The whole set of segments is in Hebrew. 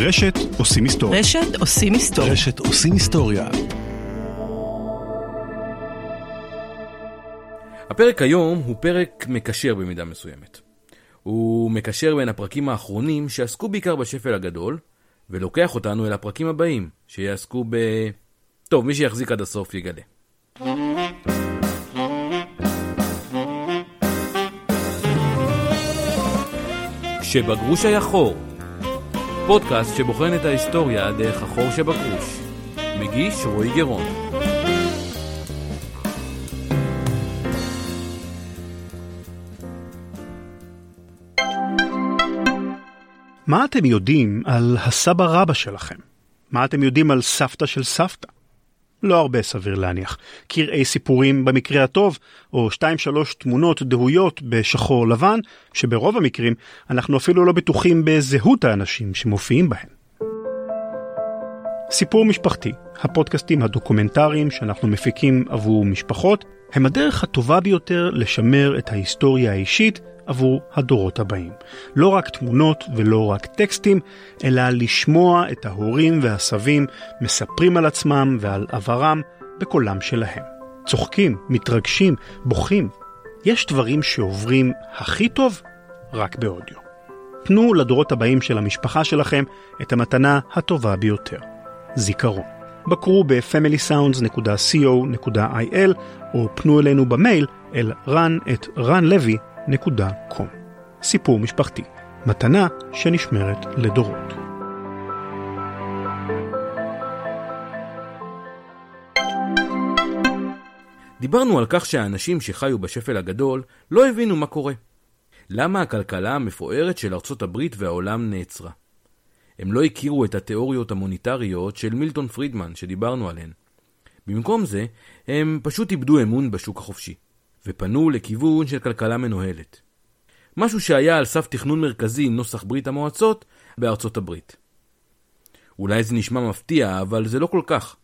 רשת עושים היסטוריה. רשת עושים היסטוריה. רשת עושים היסטוריה. הפרק היום הוא פרק מקשר במידה מסוימת. הוא מקשר בין הפרקים האחרונים שעסקו בעיקר בשפל הגדול, ולוקח אותנו אל הפרקים הבאים, שיעסקו ב... טוב, מי שיחזיק עד הסוף יגלה. כשבגרוש היה חור, פודקאסט שבוחן את ההיסטוריה דרך החור שבגרוש. מגיש רועי גרון. מה אתם יודעים על הסבא רבא שלכם? מה אתם יודעים על סבתא של סבתא? לא הרבה סביר להניח. קרעי סיפורים במקרה הטוב, או שתיים שלוש תמונות דהויות בשחור לבן, שברוב המקרים אנחנו אפילו לא בטוחים בזהות האנשים שמופיעים בהן. סיפור משפחתי, הפודקאסטים הדוקומנטריים שאנחנו מפיקים עבור משפחות, הם הדרך הטובה ביותר לשמר את ההיסטוריה האישית עבור הדורות הבאים. לא רק תמונות ולא רק טקסטים, אלא לשמוע את ההורים והסבים מספרים על עצמם ועל עברם בקולם שלהם. צוחקים, מתרגשים, בוכים. יש דברים שעוברים הכי טוב רק באודיו. תנו לדורות הבאים של המשפחה שלכם את המתנה הטובה ביותר, זיכרון. בקרו ב-familysounds.co.il או פנו אלינו במייל אל run את runlevy.com. סיפור משפחתי, מתנה שנשמרת לדורות. דיברנו על כך שהאנשים שחיו בשפל הגדול לא הבינו מה קורה. למה הכלכלה המפוארת של ארצות הברית והעולם נעצרה? הם לא הכירו את התיאוריות המוניטריות של מילטון פרידמן שדיברנו עליהן. במקום זה, הם פשוט איבדו אמון בשוק החופשי, ופנו לכיוון של כלכלה מנוהלת. משהו שהיה על סף תכנון מרכזי נוסח ברית המועצות בארצות הברית. אולי זה נשמע מפתיע, אבל זה לא כל כך.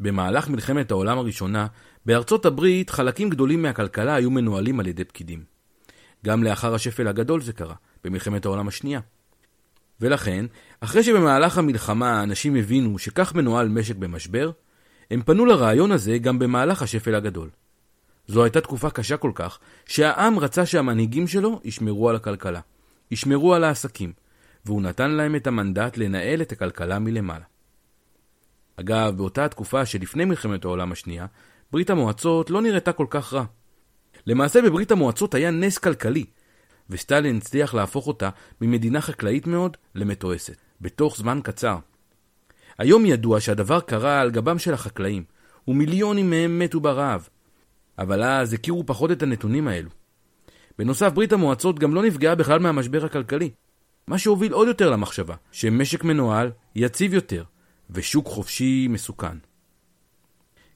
במהלך מלחמת העולם הראשונה, בארצות הברית חלקים גדולים מהכלכלה היו מנוהלים על ידי פקידים. גם לאחר השפל הגדול זה קרה, במלחמת העולם השנייה. ולכן, אחרי שבמהלך המלחמה האנשים הבינו שכך מנוהל משק במשבר, הם פנו לרעיון הזה גם במהלך השפל הגדול. זו הייתה תקופה קשה כל כך, שהעם רצה שהמנהיגים שלו ישמרו על הכלכלה, ישמרו על העסקים, והוא נתן להם את המנדט לנהל את הכלכלה מלמעלה. אגב, באותה התקופה שלפני מלחמת העולם השנייה, ברית המועצות לא נראתה כל כך רע. למעשה בברית המועצות היה נס כלכלי, וסטלין הצליח להפוך אותה ממדינה חקלאית מאוד למתועסת, בתוך זמן קצר. היום ידוע שהדבר קרה על גבם של החקלאים, ומיליונים מהם מתו ברעב. אבל אז הכירו פחות את הנתונים האלו. בנוסף, ברית המועצות גם לא נפגעה בכלל מהמשבר הכלכלי, מה שהוביל עוד יותר למחשבה שמשק מנוהל יציב יותר, ושוק חופשי מסוכן.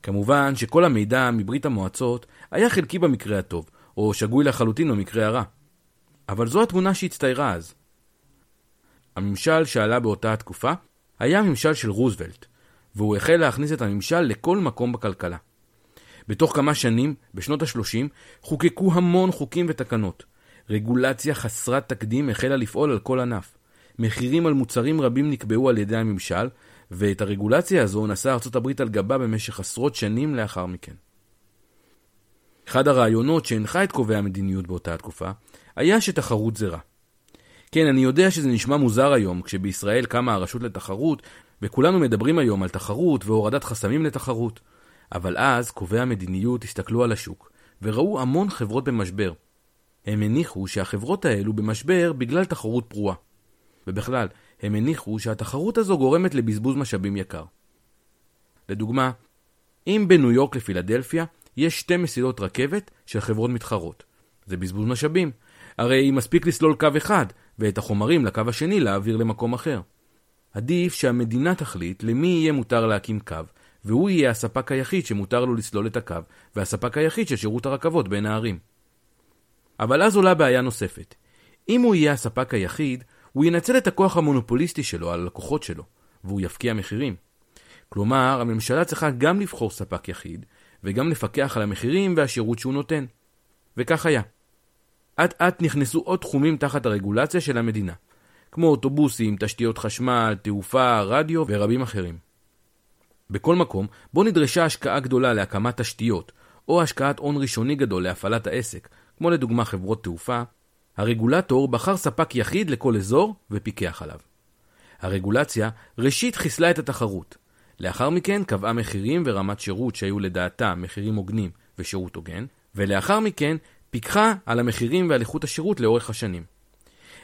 כמובן שכל המידע מברית המועצות היה חלקי במקרה הטוב, או שגוי לחלוטין במקרה הרע. אבל זו התמונה שהצטיירה אז. הממשל שעלה באותה התקופה היה ממשל של רוזוולט, והוא החל להכניס את הממשל לכל מקום בכלכלה. בתוך כמה שנים, בשנות ה-30, חוקקו המון חוקים ותקנות. רגולציה חסרת תקדים החלה לפעול על כל ענף. מחירים על מוצרים רבים נקבעו על ידי הממשל, ואת הרגולציה הזו נשאה ארצות הברית על גבה במשך עשרות שנים לאחר מכן. אחד הרעיונות שהנחה את קובעי המדיניות באותה התקופה, היה שתחרות זה רע. כן, אני יודע שזה נשמע מוזר היום, כשבישראל קמה הרשות לתחרות, וכולנו מדברים היום על תחרות והורדת חסמים לתחרות. אבל אז קובעי המדיניות הסתכלו על השוק, וראו המון חברות במשבר. הם הניחו שהחברות האלו במשבר בגלל תחרות פרועה. ובכלל, הם הניחו שהתחרות הזו גורמת לבזבוז משאבים יקר. לדוגמה, אם בניו יורק לפילדלפיה יש שתי מסילות רכבת של חברות מתחרות. זה בזבוז משאבים. הרי מספיק לסלול קו אחד, ואת החומרים לקו השני להעביר למקום אחר. עדיף שהמדינה תחליט למי יהיה מותר להקים קו, והוא יהיה הספק היחיד שמותר לו לסלול את הקו, והספק היחיד של שירות הרכבות בין הערים. אבל אז עולה בעיה נוספת. אם הוא יהיה הספק היחיד, הוא ינצל את הכוח המונופוליסטי שלו על הלקוחות שלו, והוא יפקיע מחירים. כלומר, הממשלה צריכה גם לבחור ספק יחיד, וגם לפקח על המחירים והשירות שהוא נותן. וכך היה. אט אט נכנסו עוד תחומים תחת הרגולציה של המדינה, כמו אוטובוסים, תשתיות חשמל, תעופה, רדיו ורבים אחרים. בכל מקום, בו נדרשה השקעה גדולה להקמת תשתיות, או השקעת הון ראשוני גדול להפעלת העסק, כמו לדוגמה חברות תעופה, הרגולטור בחר ספק יחיד לכל אזור ופיקח עליו. הרגולציה ראשית חיסלה את התחרות. לאחר מכן קבעה מחירים ורמת שירות שהיו לדעתה מחירים הוגנים ושירות הוגן, ולאחר מכן פיקחה על המחירים ועל איכות השירות לאורך השנים.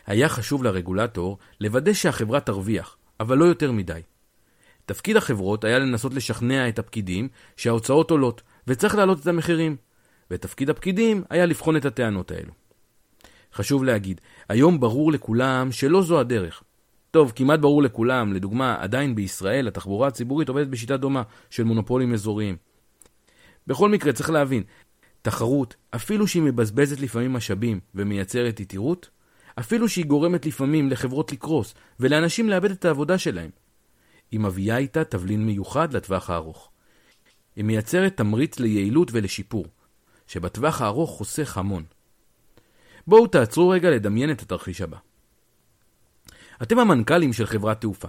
היה חשוב לרגולטור לוודא שהחברה תרוויח, אבל לא יותר מדי. תפקיד החברות היה לנסות לשכנע את הפקידים שההוצאות עולות, וצריך להעלות את המחירים. ותפקיד הפקידים היה לבחון את הטענות האלו. חשוב להגיד, היום ברור לכולם שלא זו הדרך. טוב, כמעט ברור לכולם, לדוגמה, עדיין בישראל התחבורה הציבורית עובדת בשיטה דומה של מונופולים אזוריים. בכל מקרה, צריך להבין, תחרות, אפילו שהיא מבזבזת לפעמים משאבים ומייצרת יתירות, אפילו שהיא גורמת לפעמים לחברות לקרוס ולאנשים לאבד את העבודה שלהם, היא מביאה איתה תבלין מיוחד לטווח הארוך. היא מייצרת תמריץ ליעילות ולשיפור, שבטווח הארוך חוסך המון. בואו תעצרו רגע לדמיין את התרחיש הבא. אתם המנכ"לים של חברת תעופה.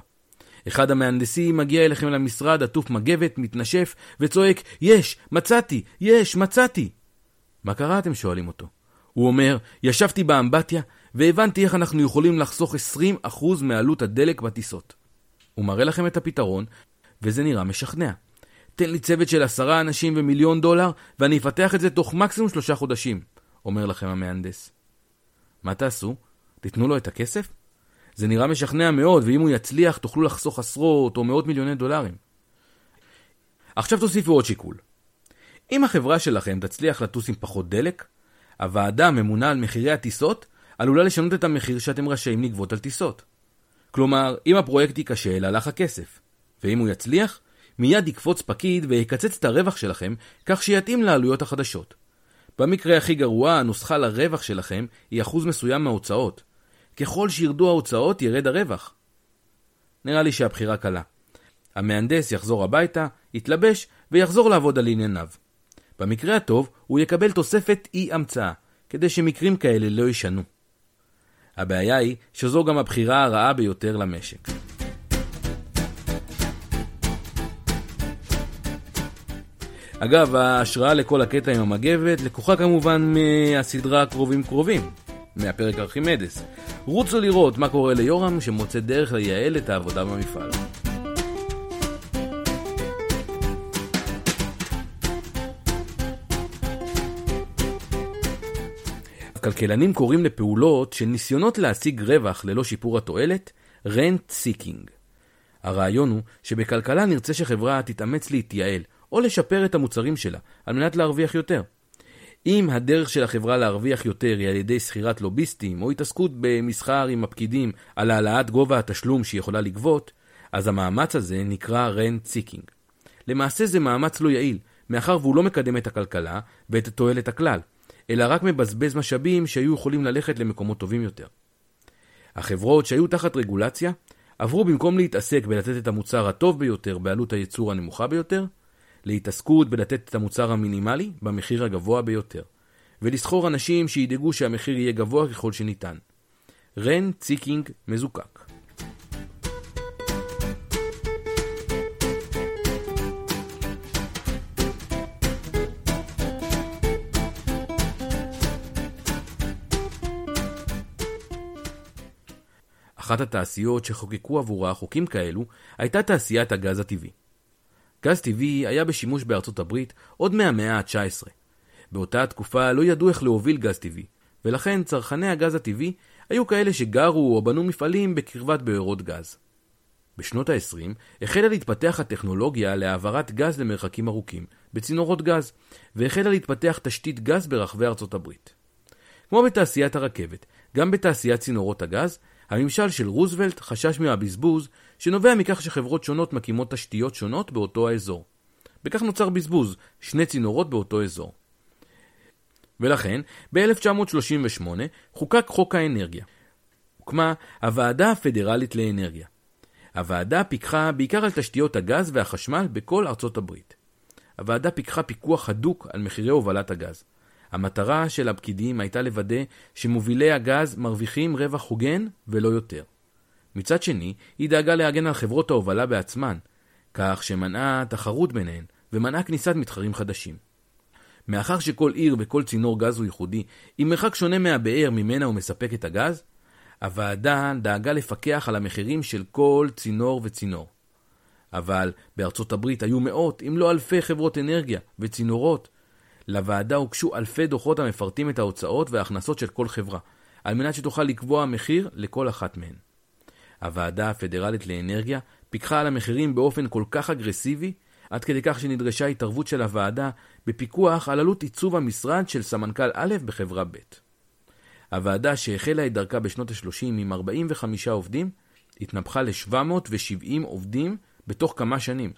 אחד המהנדסים מגיע אליכם למשרד עטוף מגבת, מתנשף וצועק, יש, מצאתי, יש, מצאתי. מה קרה, אתם שואלים אותו? הוא אומר, ישבתי באמבטיה והבנתי איך אנחנו יכולים לחסוך 20% מעלות הדלק בטיסות. הוא מראה לכם את הפתרון, וזה נראה משכנע. תן לי צוות של עשרה אנשים ומיליון דולר, ואני אפתח את זה תוך מקסימום שלושה חודשים, אומר לכם המהנדס. מה תעשו? תיתנו לו את הכסף? זה נראה משכנע מאוד, ואם הוא יצליח תוכלו לחסוך עשרות או מאות מיליוני דולרים. עכשיו תוסיפו עוד שיקול. אם החברה שלכם תצליח לטוס עם פחות דלק, הוועדה הממונה על מחירי הטיסות עלולה לשנות את המחיר שאתם רשאים לגבות על טיסות. כלומר, אם הפרויקט ייכשל, הלך הכסף. ואם הוא יצליח, מיד יקפוץ פקיד ויקצץ את הרווח שלכם, כך שיתאים לעלויות החדשות. במקרה הכי גרוע, הנוסחה לרווח שלכם היא אחוז מסוים מההוצאות. ככל שירדו ההוצאות, ירד הרווח. נראה לי שהבחירה קלה. המהנדס יחזור הביתה, יתלבש, ויחזור לעבוד על ענייניו. במקרה הטוב, הוא יקבל תוספת אי המצאה, כדי שמקרים כאלה לא יישנו. הבעיה היא שזו גם הבחירה הרעה ביותר למשק. אגב, ההשראה לכל הקטע עם המגבת לקוחה כמובן מהסדרה קרובים קרובים, מהפרק ארכימדס. רוצו לראות מה קורה ליורם שמוצא דרך לייעל את העבודה במפעל. הכלכלנים קוראים לפעולות של ניסיונות להשיג רווח ללא שיפור התועלת, rent seeking. הרעיון הוא שבכלכלה נרצה שחברה תתאמץ להתייעל, או לשפר את המוצרים שלה, על מנת להרוויח יותר. אם הדרך של החברה להרוויח יותר היא על ידי שכירת לוביסטים, או התעסקות במסחר עם הפקידים על העלאת גובה התשלום שהיא יכולה לגבות, אז המאמץ הזה נקרא rent seeking. למעשה זה מאמץ לא יעיל, מאחר והוא לא מקדם את הכלכלה ואת תועלת הכלל. אלא רק מבזבז משאבים שהיו יכולים ללכת למקומות טובים יותר. החברות שהיו תחת רגולציה עברו במקום להתעסק בלתת את המוצר הטוב ביותר בעלות הייצור הנמוכה ביותר, להתעסקות בלתת את המוצר המינימלי במחיר הגבוה ביותר, ולסחור אנשים שידאגו שהמחיר יהיה גבוה ככל שניתן. רן ציקינג מזוקק אחת התעשיות שחוקקו עבורה חוקים כאלו הייתה תעשיית הגז הטבעי. גז טבעי היה בשימוש בארצות הברית עוד מהמאה ה-19. באותה התקופה לא ידעו איך להוביל גז טבעי, ולכן צרכני הגז הטבעי היו כאלה שגרו או בנו מפעלים בקרבת בארות גז. בשנות ה-20 החלה להתפתח הטכנולוגיה להעברת גז למרחקים ארוכים, בצינורות גז, והחלה להתפתח תשתית גז ברחבי ארצות הברית. כמו בתעשיית הרכבת, גם בתעשיית צינורות הגז, הממשל של רוזוולט חשש מהבזבוז שנובע מכך שחברות שונות מקימות תשתיות שונות באותו האזור. בכך נוצר בזבוז, שני צינורות באותו אזור. ולכן, ב-1938 חוקק חוק האנרגיה. הוקמה הוועדה הפדרלית לאנרגיה. הוועדה פיקחה בעיקר על תשתיות הגז והחשמל בכל ארצות הברית. הוועדה פיקחה פיקוח הדוק על מחירי הובלת הגז. המטרה של הפקידים הייתה לוודא שמובילי הגז מרוויחים רווח הוגן ולא יותר. מצד שני, היא דאגה להגן על חברות ההובלה בעצמן, כך שמנעה תחרות ביניהן ומנעה כניסת מתחרים חדשים. מאחר שכל עיר וכל צינור גז הוא ייחודי, עם מרחק שונה מהבאר ממנה הוא מספק את הגז, הוועדה דאגה לפקח על המחירים של כל צינור וצינור. אבל בארצות הברית היו מאות, אם לא אלפי חברות אנרגיה וצינורות. לוועדה הוגשו אלפי דוחות המפרטים את ההוצאות וההכנסות של כל חברה, על מנת שתוכל לקבוע מחיר לכל אחת מהן. הוועדה הפדרלית לאנרגיה פיקחה על המחירים באופן כל כך אגרסיבי, עד כדי כך שנדרשה התערבות של הוועדה בפיקוח על עלות עיצוב המשרד של סמנכ"ל א' בחברה ב'. הוועדה שהחלה את דרכה בשנות ה-30 עם 45 עובדים, התנפחה ל-770 עובדים בתוך כמה שנים.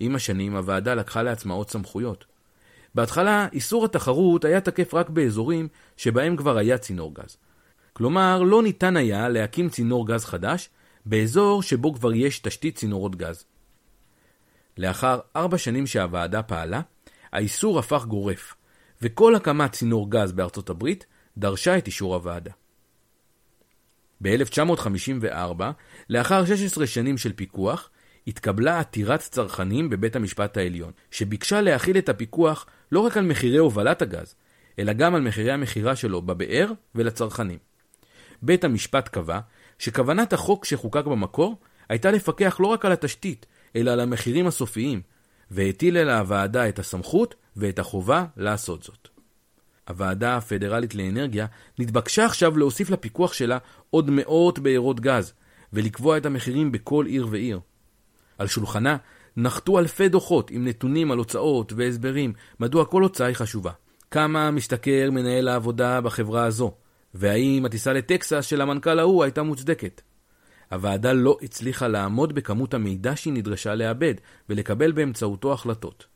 עם השנים הוועדה לקחה לעצמה עוד סמכויות. בהתחלה, איסור התחרות היה תקף רק באזורים שבהם כבר היה צינור גז. כלומר, לא ניתן היה להקים צינור גז חדש באזור שבו כבר יש תשתית צינורות גז. לאחר ארבע שנים שהוועדה פעלה, האיסור הפך גורף, וכל הקמת צינור גז בארצות הברית דרשה את אישור הוועדה. ב-1954, לאחר 16 שנים של פיקוח, התקבלה עתירת צרכנים בבית המשפט העליון, שביקשה להכיל את הפיקוח לא רק על מחירי הובלת הגז, אלא גם על מחירי המכירה שלו בבאר ולצרכנים. בית המשפט קבע שכוונת החוק שחוקק במקור הייתה לפקח לא רק על התשתית, אלא על המחירים הסופיים, והטיל אל הוועדה את הסמכות ואת החובה לעשות זאת. הוועדה הפדרלית לאנרגיה נתבקשה עכשיו להוסיף לפיקוח שלה עוד מאות בארות גז, ולקבוע את המחירים בכל עיר ועיר. על שולחנה נחתו אלפי דוחות עם נתונים על הוצאות והסברים מדוע כל הוצאה היא חשובה. כמה משתכר מנהל העבודה בחברה הזו, והאם הטיסה לטקסס של המנכ"ל ההוא הייתה מוצדקת. הוועדה לא הצליחה לעמוד בכמות המידע שהיא נדרשה לאבד ולקבל באמצעותו החלטות.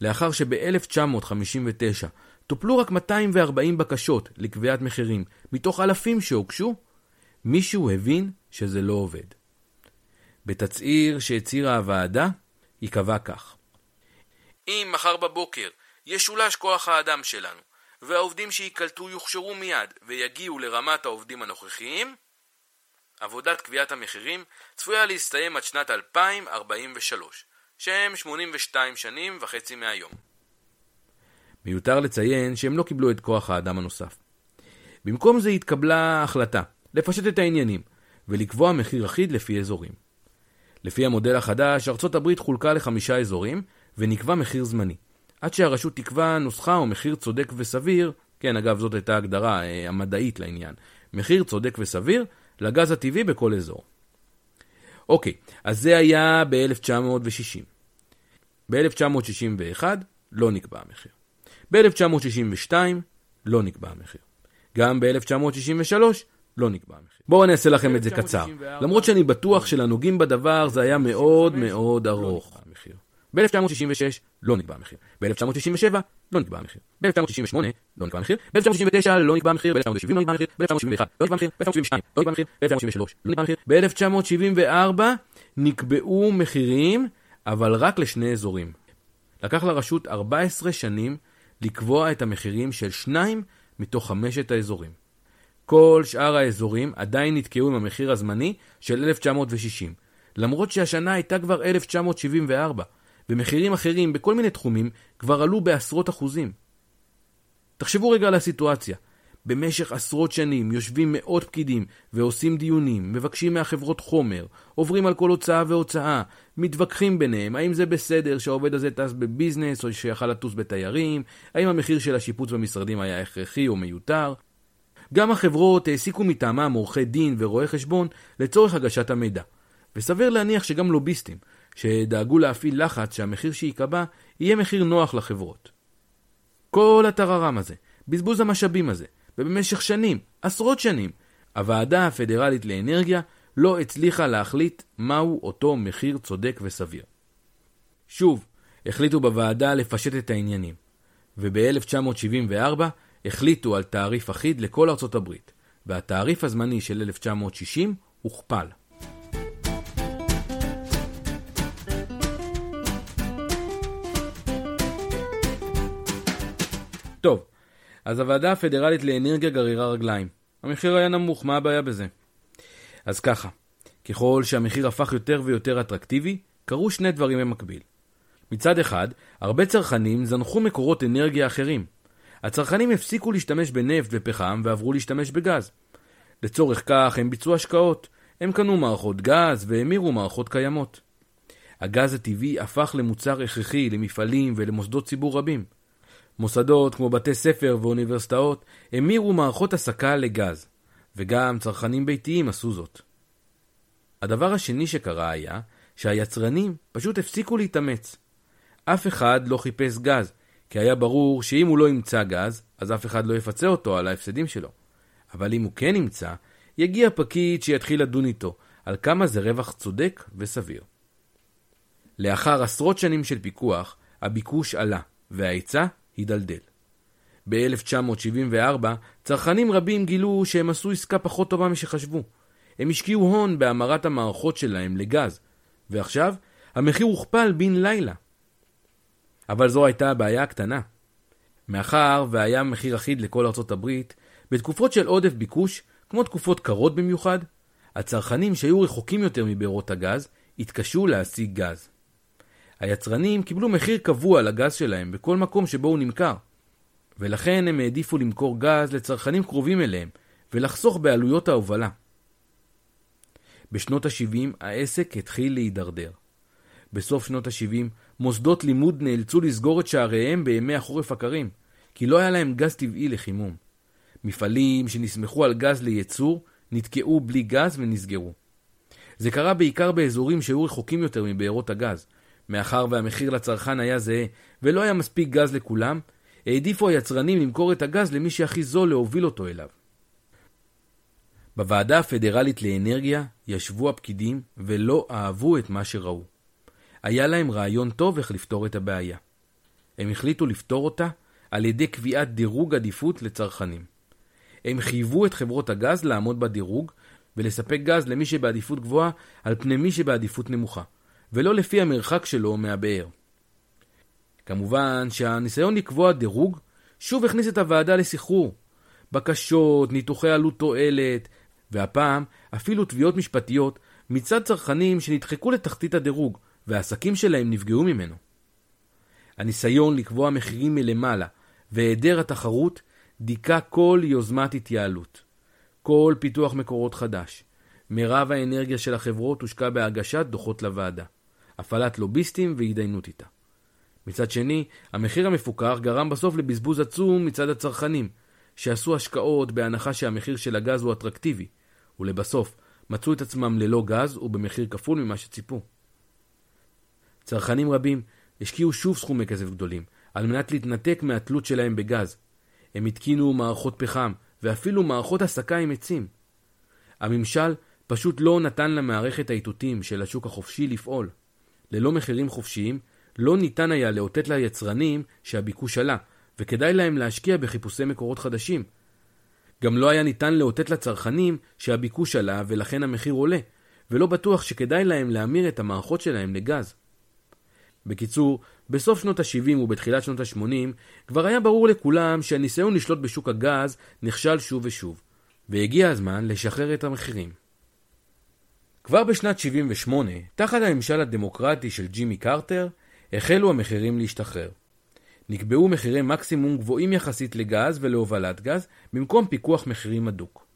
לאחר שב-1959 טופלו רק 240 בקשות לקביעת מחירים מתוך אלפים שהוגשו, מישהו הבין שזה לא עובד. בתצהיר שהצהירה הוועדה, ייקבע כך: אם מחר בבוקר ישולש כוח האדם שלנו, והעובדים שייקלטו יוכשרו מיד ויגיעו לרמת העובדים הנוכחיים, עבודת קביעת המחירים צפויה להסתיים עד שנת 2043, שהם 82 שנים וחצי מהיום. מיותר לציין שהם לא קיבלו את כוח האדם הנוסף. במקום זה התקבלה החלטה לפשט את העניינים ולקבוע מחיר אחיד לפי אזורים. לפי המודל החדש, ארצות הברית חולקה לחמישה אזורים ונקבע מחיר זמני. עד שהרשות תקבע נוסחה או מחיר צודק וסביר, כן אגב זאת הייתה הגדרה אה, המדעית לעניין, מחיר צודק וסביר לגז הטבעי בכל אזור. אוקיי, אז זה היה ב-1960. ב-1961 לא נקבע המחיר. ב-1962 לא נקבע המחיר. גם ב-1963 לא נקבע המחיר. בואו אני אעשה לכם את זה קצר. למרות שאני בטוח שלנוגעים בדבר זה היה מאוד מאוד ארוך. ב-1966 לא נקבע המחיר. ב-1967 לא נקבע המחיר. ב-1968 לא נקבע המחיר. ב-1969 לא נקבע המחיר. ב-1970 לא נקבע המחיר. ב-1971 לא נקבע המחיר. ב-1972 לא נקבע המחיר. ב-1973 לא נקבע המחיר. ב-1974 נקבעו מחירים, אבל רק לשני אזורים. לקח לרשות 14 שנים לקבוע את המחירים של שניים מתוך חמשת האזורים. כל שאר האזורים עדיין נתקעו עם המחיר הזמני של 1960, למרות שהשנה הייתה כבר 1974, ומחירים אחרים בכל מיני תחומים כבר עלו בעשרות אחוזים. תחשבו רגע על הסיטואציה. במשך עשרות שנים יושבים מאות פקידים ועושים דיונים, מבקשים מהחברות חומר, עוברים על כל הוצאה והוצאה, מתווכחים ביניהם, האם זה בסדר שהעובד הזה טס בביזנס או שיכל לטוס בתיירים, האם המחיר של השיפוץ במשרדים היה הכרחי או מיותר. גם החברות העסיקו מטעמם עורכי דין ורואי חשבון לצורך הגשת המידע. וסביר להניח שגם לוביסטים, שדאגו להפעיל לחץ שהמחיר שייקבע יהיה מחיר נוח לחברות. כל הטררם הזה, בזבוז המשאבים הזה, ובמשך שנים, עשרות שנים, הוועדה הפדרלית לאנרגיה לא הצליחה להחליט מהו אותו מחיר צודק וסביר. שוב, החליטו בוועדה לפשט את העניינים, וב-1974 החליטו על תעריף אחיד לכל ארצות הברית, והתעריף הזמני של 1960 הוכפל. טוב, אז הוועדה הפדרלית לאנרגיה גררה רגליים. המחיר היה נמוך, מה הבעיה בזה? אז ככה, ככל שהמחיר הפך יותר ויותר אטרקטיבי, קרו שני דברים במקביל. מצד אחד, הרבה צרכנים זנחו מקורות אנרגיה אחרים. הצרכנים הפסיקו להשתמש בנפט ופחם ועברו להשתמש בגז. לצורך כך הם ביצעו השקעות. הם קנו מערכות גז והמירו מערכות קיימות. הגז הטבעי הפך למוצר הכרחי למפעלים ולמוסדות ציבור רבים. מוסדות כמו בתי ספר ואוניברסיטאות המירו מערכות הסקה לגז, וגם צרכנים ביתיים עשו זאת. הדבר השני שקרה היה שהיצרנים פשוט הפסיקו להתאמץ. אף אחד לא חיפש גז, כי היה ברור שאם הוא לא ימצא גז, אז אף אחד לא יפצה אותו על ההפסדים שלו. אבל אם הוא כן ימצא, יגיע פקיד שיתחיל לדון איתו על כמה זה רווח צודק וסביר. לאחר עשרות שנים של פיקוח, הביקוש עלה, וההיצע הידלדל. ב-1974, צרכנים רבים גילו שהם עשו עסקה פחות טובה משחשבו. הם השקיעו הון בהמרת המערכות שלהם לגז, ועכשיו המחיר הוכפל בן לילה. אבל זו הייתה הבעיה הקטנה. מאחר והיה מחיר אחיד לכל ארצות הברית, בתקופות של עודף ביקוש, כמו תקופות קרות במיוחד, הצרכנים שהיו רחוקים יותר מבארות הגז, התקשו להשיג גז. היצרנים קיבלו מחיר קבוע לגז שלהם בכל מקום שבו הוא נמכר, ולכן הם העדיפו למכור גז לצרכנים קרובים אליהם, ולחסוך בעלויות ההובלה. בשנות ה-70 העסק התחיל להידרדר. בסוף שנות ה-70 מוסדות לימוד נאלצו לסגור את שעריהם בימי החורף הקרים, כי לא היה להם גז טבעי לחימום. מפעלים שנסמכו על גז לייצור נתקעו בלי גז ונסגרו. זה קרה בעיקר באזורים שהיו רחוקים יותר מבארות הגז. מאחר והמחיר לצרכן היה זהה ולא היה מספיק גז לכולם, העדיפו היצרנים למכור את הגז למי שהכי זול להוביל אותו אליו. בוועדה הפדרלית לאנרגיה ישבו הפקידים ולא אהבו את מה שראו. היה להם רעיון טוב איך לפתור את הבעיה. הם החליטו לפתור אותה על ידי קביעת דירוג עדיפות לצרכנים. הם חייבו את חברות הגז לעמוד בדירוג ולספק גז למי שבעדיפות גבוהה על פני מי שבעדיפות נמוכה, ולא לפי המרחק שלו מהבאר. כמובן שהניסיון לקבוע דירוג שוב הכניס את הוועדה לסחרור. בקשות, ניתוחי עלות תועלת, והפעם אפילו תביעות משפטיות מצד צרכנים שנדחקו לתחתית הדירוג, והעסקים שלהם נפגעו ממנו. הניסיון לקבוע מחירים מלמעלה והיעדר התחרות דיכא כל יוזמת התייעלות. כל פיתוח מקורות חדש. מירב האנרגיה של החברות הושקע בהגשת דוחות לוועדה, הפעלת לוביסטים והתדיינות איתה. מצד שני, המחיר המפוקח גרם בסוף לבזבוז עצום מצד הצרכנים, שעשו השקעות בהנחה שהמחיר של הגז הוא אטרקטיבי, ולבסוף מצאו את עצמם ללא גז ובמחיר כפול ממה שציפו. צרכנים רבים השקיעו שוב סכומי כסף גדולים, על מנת להתנתק מהתלות שלהם בגז. הם התקינו מערכות פחם, ואפילו מערכות הסקה עם עצים. הממשל פשוט לא נתן למערכת האיתותים של השוק החופשי לפעול. ללא מחירים חופשיים, לא ניתן היה לאותת ליצרנים שהביקוש עלה, וכדאי להם להשקיע בחיפושי מקורות חדשים. גם לא היה ניתן לאותת לצרכנים שהביקוש עלה ולכן המחיר עולה, ולא בטוח שכדאי להם להמיר את המערכות שלהם לגז. בקיצור, בסוף שנות ה-70 ובתחילת שנות ה-80 כבר היה ברור לכולם שהניסיון לשלוט בשוק הגז נכשל שוב ושוב, והגיע הזמן לשחרר את המחירים. כבר בשנת 78, תחת הממשל הדמוקרטי של ג'ימי קרטר, החלו המחירים להשתחרר. נקבעו מחירי מקסימום גבוהים יחסית לגז ולהובלת גז, במקום פיקוח מחירים הדוק.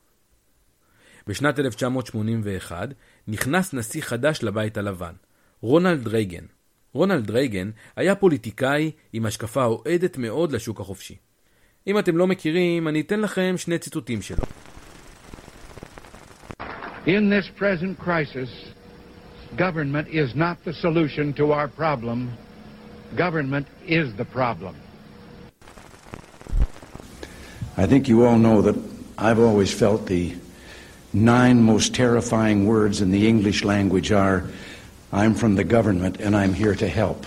בשנת 1981 נכנס נשיא חדש לבית הלבן, רונלד רייגן. רונלד רייגן היה פוליטיקאי עם השקפה אוהדת מאוד לשוק החופשי. אם אתם לא מכירים, אני אתן לכם שני ציטוטים שלו. In this present crisis, government is not the solution to our problem. Government is the problem. I think you all know that I've always felt the nine most terrifying words in the English language are I'm from the government and I'm here to help.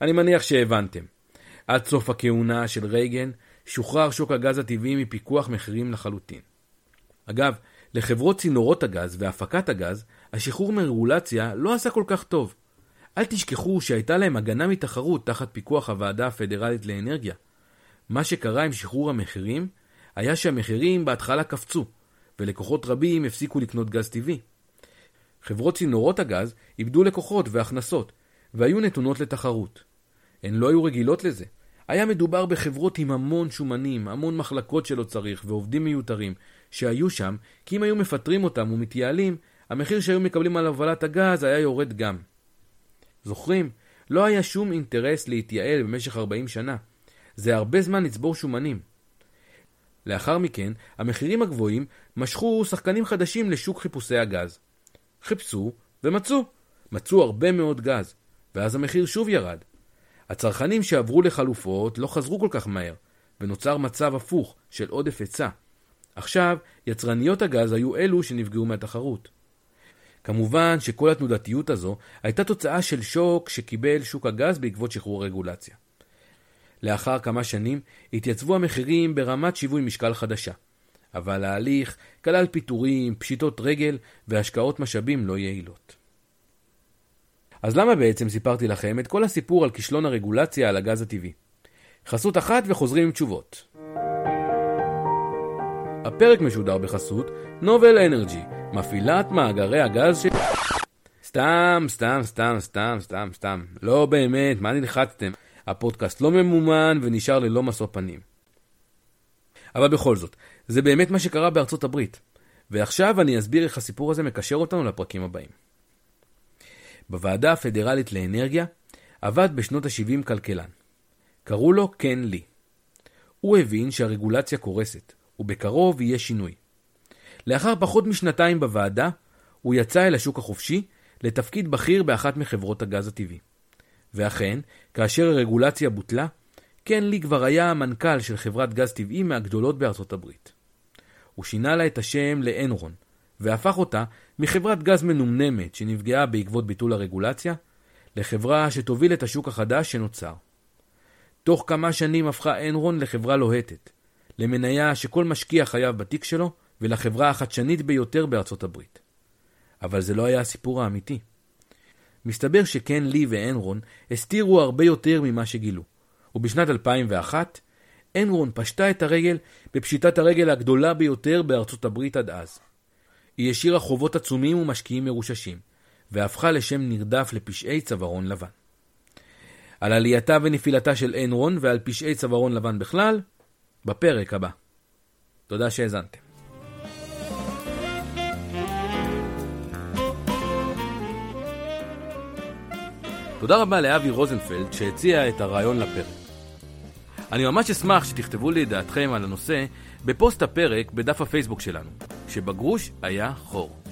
אני מניח שהבנתם. עד סוף הכהונה של רייגן שוחרר שוק הגז הטבעי מפיקוח מחירים לחלוטין. אגב, לחברות צינורות הגז והפקת הגז, השחרור מרגולציה לא עשה כל כך טוב. אל תשכחו שהייתה להם הגנה מתחרות תחת פיקוח הוועדה הפדרלית לאנרגיה. מה שקרה עם שחרור המחירים, היה שהמחירים בהתחלה קפצו, ולקוחות רבים הפסיקו לקנות גז טבעי. חברות צינורות הגז איבדו לקוחות והכנסות, והיו נתונות לתחרות. הן לא היו רגילות לזה. היה מדובר בחברות עם המון שומנים, המון מחלקות שלא צריך, ועובדים מיותרים, שהיו שם, כי אם היו מפטרים אותם ומתייעלים, המחיר שהיו מקבלים על הובלת הגז היה יורד גם. זוכרים? לא היה שום אינטרס להתייעל במשך 40 שנה. זה הרבה זמן לצבור שומנים. לאחר מכן, המחירים הגבוהים משכו שחקנים חדשים לשוק חיפושי הגז. חיפשו ומצאו. מצאו הרבה מאוד גז, ואז המחיר שוב ירד. הצרכנים שעברו לחלופות לא חזרו כל כך מהר, ונוצר מצב הפוך של עודף היצע. עכשיו, יצרניות הגז היו אלו שנפגעו מהתחרות. כמובן שכל התנודתיות הזו הייתה תוצאה של שוק שקיבל שוק הגז בעקבות שחרור הרגולציה. לאחר כמה שנים התייצבו המחירים ברמת שיווי משקל חדשה, אבל ההליך כלל פיטורים, פשיטות רגל והשקעות משאבים לא יעילות. אז למה בעצם סיפרתי לכם את כל הסיפור על כישלון הרגולציה על הגז הטבעי? חסות אחת וחוזרים עם תשובות. הפרק משודר בחסות נובל אנרג'י, מפעילת מאגרי הגז של... סתם, סתם, סתם, סתם, סתם, סתם. לא באמת, מה נלחצתם? הפודקאסט לא ממומן ונשאר ללא משוא פנים. אבל בכל זאת, זה באמת מה שקרה בארצות הברית. ועכשיו אני אסביר איך הסיפור הזה מקשר אותנו לפרקים הבאים. בוועדה הפדרלית לאנרגיה עבד בשנות ה-70 כלכלן. קראו לו קן לי. הוא הבין שהרגולציה קורסת, ובקרוב יהיה שינוי. לאחר פחות משנתיים בוועדה, הוא יצא אל השוק החופשי לתפקיד בכיר באחת מחברות הגז הטבעי. ואכן, כאשר הרגולציה בוטלה, קן לי כבר היה המנכ"ל של חברת גז טבעי מהגדולות בארצות הברית. הוא שינה לה את השם לאנרון, והפך אותה מחברת גז מנומנמת שנפגעה בעקבות ביטול הרגולציה, לחברה שתוביל את השוק החדש שנוצר. תוך כמה שנים הפכה אנרון לחברה לוהטת, למניה שכל משקיע חייב בתיק שלו, ולחברה החדשנית ביותר בארצות הברית. אבל זה לא היה הסיפור האמיתי. מסתבר שכן לי ואנרון הסתירו הרבה יותר ממה שגילו, ובשנת 2001 אנרון פשטה את הרגל בפשיטת הרגל הגדולה ביותר בארצות הברית עד אז. היא השאירה חובות עצומים ומשקיעים מרוששים, והפכה לשם נרדף לפשעי צווארון לבן. על עלייתה ונפילתה של אנרון ועל פשעי צווארון לבן בכלל, בפרק הבא. תודה שהאזנתם. תודה רבה לאבי רוזנפלד שהציע את הרעיון לפרק. אני ממש אשמח שתכתבו לי את דעתכם על הנושא בפוסט הפרק בדף הפייסבוק שלנו, שבגרוש היה חור.